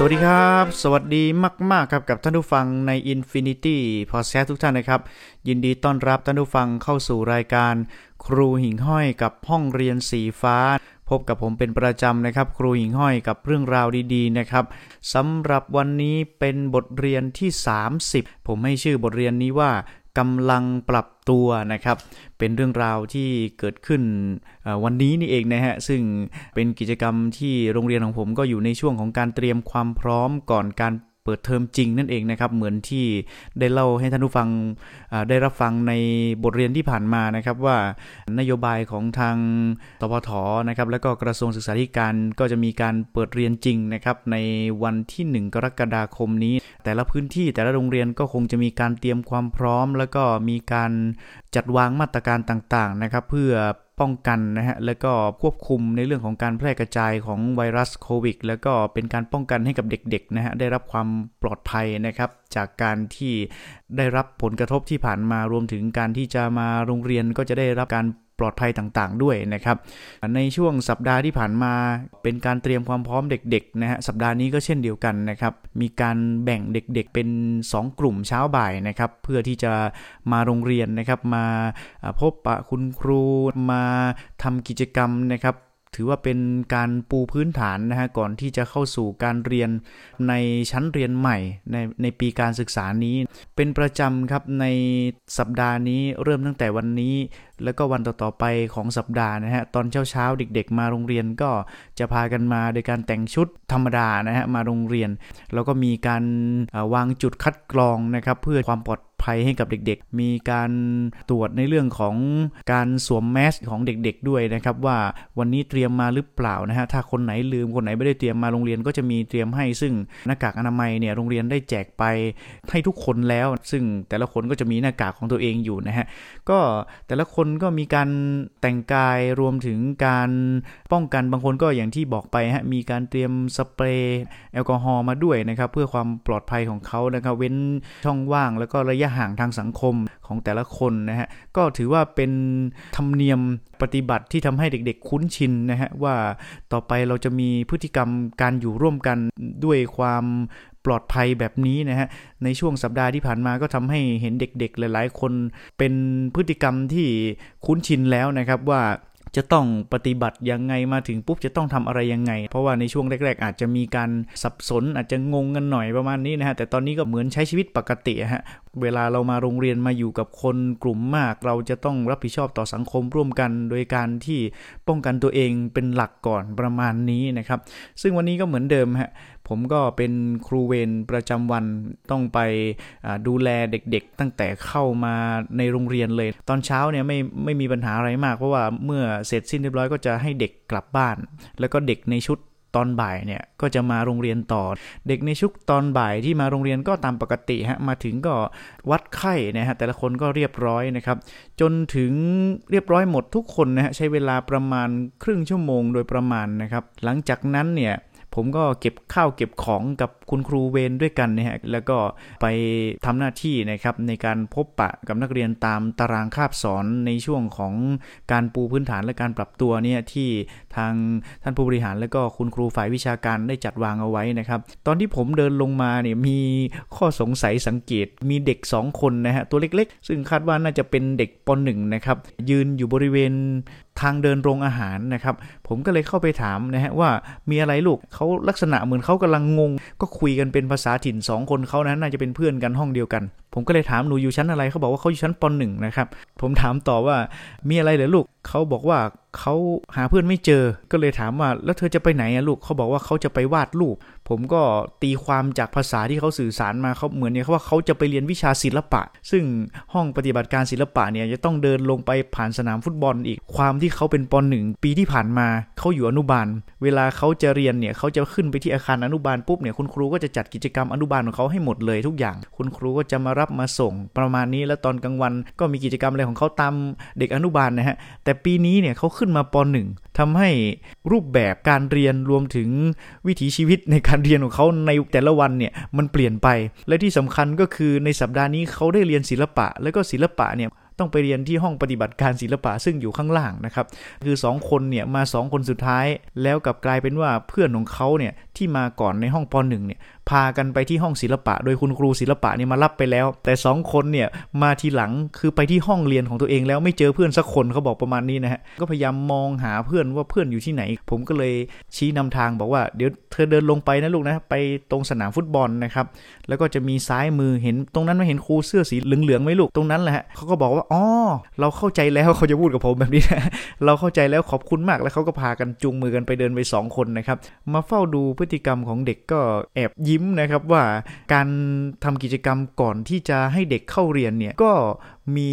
สวัสดีครับ สวัสดีมาก ๆ ครับกับท่านผู้ฟังใน Infinity พอแซทุกท่านนะครับ ยินดีต้อนรับท่านผู้ฟังเข้าสู่รายการ ครูหิ่งห้อยกับห้องเรียนสีฟ้า พบกับผมเป็นประจำนะครับ ครูหิ่งห้อยกับเรื่องราวดีๆนะครับสำหรับวันนี้เป็นบทเรียนที่ 30 ผมให้ชื่อบทเรียนนี้ว่า กำลังปรับตัวนะครับ เป็นเรื่องราวที่เกิดขึ้นวันนี้นี่เองนะฮะ ซึ่งเป็นกิจกรรมที่โรงเรียนของผมก็อยู่ในช่วงของการเตรียมความพร้อมก่อนการ ปิดเทอมจริงนั่นเองนะครับ เหมือนที่ได้เล่าให้ท่านผู้ฟังได้รับฟังในบทเรียนที่ผ่านมานะครับว่านโยบายของทางตพทนะครับแล้วก็กระทรวงศึกษาธิการก็จะมีการเปิดเรียนจริงนะครับในวันที่ 1 กรกฎาคมนี้ แต่ละพื้นที่แต่ละโรงเรียนก็คงจะมีการเตรียมความพร้อม แล้วก็มีการจัดวางมาตรการต่างๆนะครับเพื่อป้องกันนะฮะแล้วก็ควบคุมในเรื่องของการแพร่กระจายของไวรัสโควิด แล้วก็เป็นการป้องกันให้กับเด็กๆนะฮะได้รับความปลอดภัยนะครับจากการที่ได้รับผลกระทบที่ผ่านมารวมถึงการที่จะมาโรงเรียนก็จะได้รับการ ปลอดภัยต่างๆ ด้วยนะครับ ในช่วงสัปดาห์ที่ผ่านมาเป็นการเตรียมความพร้อมเด็กๆนะฮะสัปดาห์นี้ก็เช่นเดียวกันนะครับ มีการแบ่งเด็กๆเป็น 2 กลุ่มเช้าบ่ายนะครับเพื่อที่จะมาโรงเรียนนะครับมาพบปะคุณครูมาทำกิจกรรมนะครับถือว่าเป็นการปูพื้นฐานนะฮะก่อนที่จะเข้าสู่การเรียนในชั้นเรียนใหม่ในในปีการศึกษานี้ เป็นประจำครับในสัปดาห์นี้เริ่มตั้งแต่วันนี้ แล้วก็วันต่อๆไปของสัปดาห์นะฮะตอนเช้าๆเด็กๆ มาโรงเรียนก็จะพากันมาโดยการแต่งชุดธรรมดานะฮะมาโรงเรียน แล้วก็มีการวางจุดคัดกรองนะครับเพื่อความปลอดภัยให้กับเด็กๆ มีการตรวจในเรื่องของการสวมแมสของเด็กๆด้วยนะครับว่าวันนี้เตรียมมาหรือเปล่านะฮะถ้าคนไหนลืมคนไหนไม่ได้เตรียมมาโรงเรียนก็จะมีเตรียมให้ ซึ่งหน้ากากอนามัยเนี่ยโรงเรียนได้แจกไปให้ทุกคนแล้ว ซึ่งแต่ละคนก็จะมีหน้ากากของตัวเองอยู่นะฮะก็แต่ละคนก็มีการแต่งกายรวมถึงการป้องกันบางคนก็อย่างที่บอกไปฮะมีการเตรียมสเปรย์แอลกอฮอล์มาด้วยนะครับเพื่อความปลอดภัยของเขานะครับเว้นช่องว่างแล้วก็ระยะห่างทางสังคมของแต่ละคนนะฮะก็ถือว่าเป็นธรรมเนียมปฏิบัติที่ทำให้เด็กๆ คุ้นชินนะฮะว่าต่อไปเราจะมีพฤติกรรมการอยู่ร่วมกันด้วยความปลอดภัยแบบนี้นะฮะ ในช่วงสัปดาห์ที่ผ่านมาก็ทำให้เห็นเด็กๆ หลายๆ คนเป็นพฤติกรรมที่คุ้นชินแล้วนะครับว่าจะต้องปฏิบัติยังไงมาถึงปุ๊บจะต้องทำอะไรยังไง เพราะว่าในช่วงแรก ๆ อาจจะมีการสับสนอาจจะงงกันหน่อยประมาณนี้นะฮะแต่ตอนนี้ก็เหมือนใช้ชีวิตปกติฮะ เวลาเรามาโรงเรียนมาอยู่กับคนกลุ่มมาก เราจะต้องรับผิดชอบต่อสังคมร่วมกัน โดยการที่ป้องกันตัวเองเป็นหลักก่อนประมาณนี้นะครับ ซึ่งวันนี้ก็เหมือนเดิมฮะผมก็เป็นครูเวรประจำวันต้องไปดูแลเด็กๆ ตั้งแต่เข้ามาในโรงเรียนเลย ตอนเช้าเนี่ยไม่ไม่มีปัญหาอะไรมาก เพราะว่าเมื่อเสร็จสิ้นเรียบร้อยก็จะให้เด็กกลับบ้าน แล้วก็เด็กในชุด ตอนบ่ายเนี่ยก็จะมาโรงเรียนต่อ เด็กในชุกตอนบ่ายที่มาโรงเรียนก็ตามปกติฮะมาถึงก็วัดไข้นะฮะแต่ละคนก็เรียบร้อยนะครับ จนถึงเรียบร้อยหมดทุกคนนะฮะใช้เวลาประมาณครึ่งชั่วโมงโดยประมาณนะครับ หลังจากนั้นเนี่ย ผมก็เก็บข้าวเก็บของกับคุณครูเวรด้วยกันนะฮะแล้วก็ไปทำหน้าที่นะครับในการพบปะกับนักเรียนตามตารางคาบสอนในช่วงของการปูพื้นฐานและการปรับตัวเนี่ยที่ทางท่านผู้บริหารและก็คุณครูฝ่ายวิชาการได้จัดวางเอาไว้นะครับตอนที่ผมเดินลงมาเนี่ยมีข้อสงสัยสังเกตมีเด็ก 2 คนนะฮะตัวเล็กๆ ซึ่งคาดว่าน่าจะเป็นเด็กป .1 นะครับยืนอยู่บริเวณ ทางเดินโรงอาหารนะครับ ผมก็เลยเข้าไปถามนะฮะว่ามีอะไรลูกเขาลักษณะเหมือนเขากำลังงง ก็คุยกันเป็นภาษาถิ่น 2 คนเขานะน่าจะเป็นเพื่อนกันห้องเดียวกัน ผมก็เลยถามหนูอยู่ชั้นอะไรเขาบอกว่าเขาอยู่ชั้นปหนึ่งนะครับ ผมถามต่อว่ามีอะไรเหรอลูกเขาบอกว่าเขาหาเพื่อนไม่เจอ ก็เลยถามว่าแล้วเธอจะไปไหนอะลูกเขาบอกว่าเขาจะไปวาดรูป ผมก็ตีความจากภาษาที่เขาสื่อสารมาเขาเหมือนเนี่ยเขาว่าเขาจะไปเรียนวิชาศิลปะ ซึ่งห้องปฏิบัติการศิลปะเนี่ยจะต้องเดินลงไปผ่านสนามฟุตบอลอีกความที่เขาเป็นปหนึ่งปีที่ผ่านมาเขาอยู่อนุบาล เวลาเขาจะเรียนเนี่ยเขาจะขึ้นไปที่อาคารอนุบาลปุ๊บเนี่ยคุณครูก็จะจัดกิจกรรมอนุบาลของเขาให้หมดเลยทุกอย่าง คุณครูก็จะมารับมาส่งประมาณนี้แล้วตอนกลางวันก็มีกิจกรรมอะไรของเขาตามเด็กอนุบาลนะฮะแต่ปีนี้เนี่ยเขาขึ้นมาปหนึ่งทำให้รูปแบบการเรียนรวมถึงวิถีชีวิตในการเรียนของเขาในแต่ละวันเนี่ยมันเปลี่ยนไป และที่สำคัญก็คือในสัปดาห์นี้เขาได้เรียนศิลปะ แล้วก็ศิลปะเนี่ย ต้องไปเรียนที่ห้องปฏิบัติการศิลปะซึ่งอยู่ข้างล่างนะครับ คือ 2 คนเนี่ยมา 2 คนสุดท้าย แล้วกับกลายเป็นว่าเพื่อนของเขาเนี่ยที่มาก่อนในห้องป .1 เนี่ย พากันไปที่ห้องศิลปะ โดยคุณครูศิลปะเนี่ยมารับไปแล้ว แต่ 2 คนเนี่ยมาทีหลังคือไปที่ห้องเรียนของตัวเองแล้วไม่เจอเพื่อนสักคนเขาบอกประมาณนี้นะฮะก็พยายามมองหาเพื่อนว่าเพื่อนอยู่ที่ไหน ผมก็เลยชี้นำทางบอกว่าเดี๋ยวเธอเดินลงไปนะลูกนะไปตรงสนามฟุตบอลนะครับแล้วก็จะมีซ้ายมือเห็นตรงนั้นไม่เห็นครูเสื้อสีเหลืองๆไหมลูกตรงนั้นแหละฮะเขาก็บอกว่าอ๋อเราเข้าใจแล้วเขาจะพูดกับผมแบบนี้นะเราเข้าใจแล้วขอบคุณมากแล้วเขาก็พากันจูงมือกันไปเดินไป 2 คนนะครับมาเฝ้าดูพฤติกรรมของเด็กก็แอบยิ้มนะครับว่าการทำกิจกรรมก่อนที่จะให้เด็กเข้าเรียนเนี่ยก็มี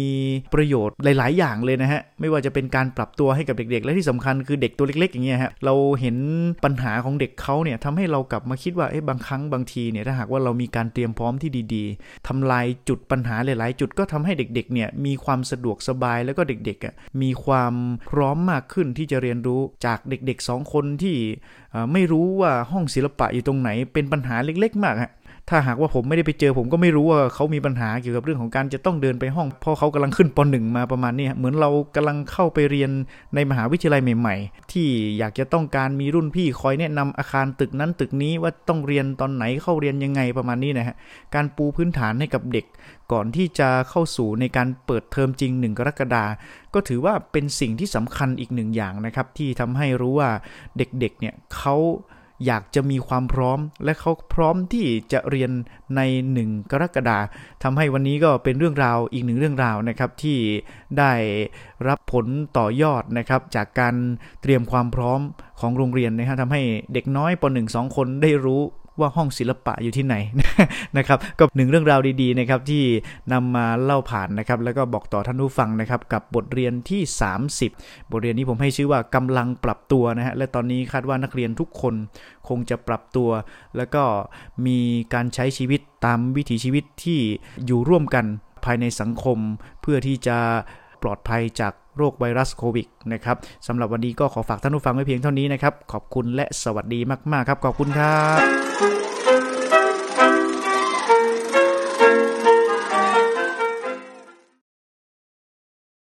ประโยชน์หลาย ๆ อย่างเลยนะฮะ ไม่ว่าจะเป็นการปรับตัวให้กับเด็ก ๆ และที่สำคัญคือเด็กตัวเล็ก ๆ อย่างเงี้ยฮะ เราเห็นปัญหาของเด็กเขาเนี่ยทำให้เรากลับมาคิดว่าเอ๊ะบางครั้งบางทีเนี่ยถ้าหากว่าเรามีการเตรียมพร้อมที่ดี ๆทำลายจุดปัญหาหลาย ๆ จุดก็ทำให้เด็ก ๆ เนี่ยมีความสะดวกสบายแล้วก็เด็กๆอะมีความพร้อมมากขึ้นที่จะเรียนรู้จากเด็ก ๆ 2 คนที่ไม่รู้ว่าห้องศิลปะอยู่ตรงไหนเป็นปัญหาเล็ก ๆ มากฮะถ้าหากว่าผมไม่ได้ไปเจอผมก็ไม่รู้ว่าเขามีปัญหาเกี่ยวกับเรื่องของการจะต้องเดินไปห้องพราะเขากำลังขึ้นปหนึ่งมาประมาณนี้เหมือนเรากำลังเข้าไปเรียนในมหาวิทยาลัยใหม่ ๆ ที่อยากจะต้องการมีรุ่นพี่คอยแนะนำอาคารตึกนั้นตึกนี้ว่าต้องเรียนตอนไหนเข้าเรียนยังไงประมาณนี้นะฮะการปูพื้นฐานให้กับเด็ก ก่อนที่จะเข้าสู่ในการเปิดเทอมจริงหนึ่งกรกฎาก็ถือว่าเป็นสิ่งที่สำคัญอีกหนึ่งอย่างนะครับที่ทำให้รู้ว่าเด็กๆเนี่ยเขา อยากจะมีความพร้อม และเขาพร้อมที่จะเรียนใน 1 กรกฎาทำให้วันนี้ก็เป็นเรื่องราวอีกหนึ่งเรื่องราวนะครับที่ได้รับผลต่อยอดนะครับจากการเตรียมความพร้อมของโรงเรียนนะครับทำให้เด็กน้อยป .1 2 คนได้รู้ ว่าห้องศิลปะอยู่ที่ไหนนะครับก็หนึ่งเรื่องราวดีๆนะครับที่นำมาเล่าผ่านนะครับแล้วก็บอกต่อท่านผู้ฟังนะครับกับบทเรียนที่ 30 บทเรียนนี้ผมให้ชื่อว่ากำลังปรับตัวนะฮะและตอนนี้คาดว่านักเรียนทุกคนคงจะปรับตัว แล้วก็มีการใช้ชีวิตตามวิถีชีวิตที่อยู่ร่วมกันภายในสังคม เพื่อที่จะปลอดภัยจาก โรคไวรัสโควิดนะครับสำหรับวันนี้ก็ขอฝากท่านผู้ฟังไว้เพียงเท่านี้นะครับ ขอบคุณและสวัสดีมาก ๆ ครับ ขอบคุณครับ